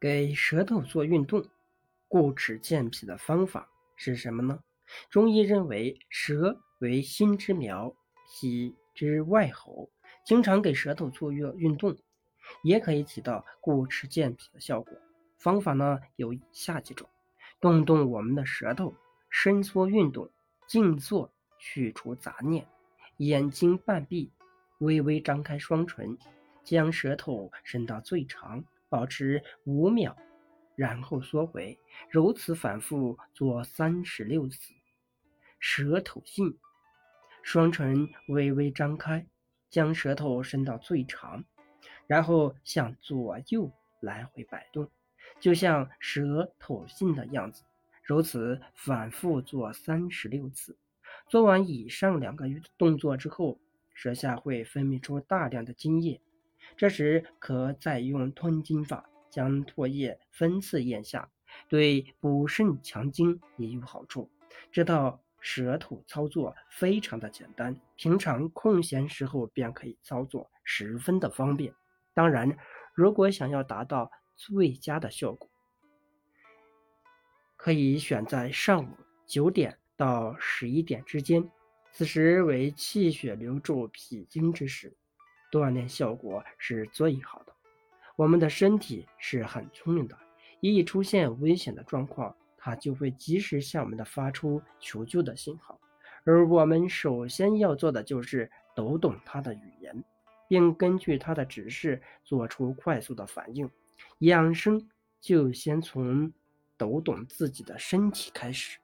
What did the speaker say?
给舌头做运动、固齿健脾的方法是什么呢？中医认为，舌为心之苗，脾之外喉，经常给舌头做运运动，也可以起到固齿健脾的效果。方法呢有以下几种：动动我们的舌头，伸缩运动，静坐去除杂念，眼睛半闭，微微张开双唇，将舌头伸到最长。保持五秒，然后缩回，如此反复做三十六次。舌头信，双唇微微张开，将舌头伸到最长，然后向左右来回摆动，就像舌头信的样子。如此反复做三十六次。做完以上两个动作之后，舌下会分泌出大量的津液。这时可再用吞津法将唾液分次咽下，对补肾强筋也有好处。这道舌头操作非常的简单，平常空闲时候便可以操作，十分的方便。当然，如果想要达到最佳的效果，可以选在上午九点到十一点之间，此时为气血流注脾经之时。锻炼效果是最好的。我们的身体是很聪明的，一出现危险的状况，它就会及时向我们的发出求救的信号。而我们首先要做的就是读懂它的语言，并根据它的指示做出快速的反应。养生就先从读懂自己的身体开始。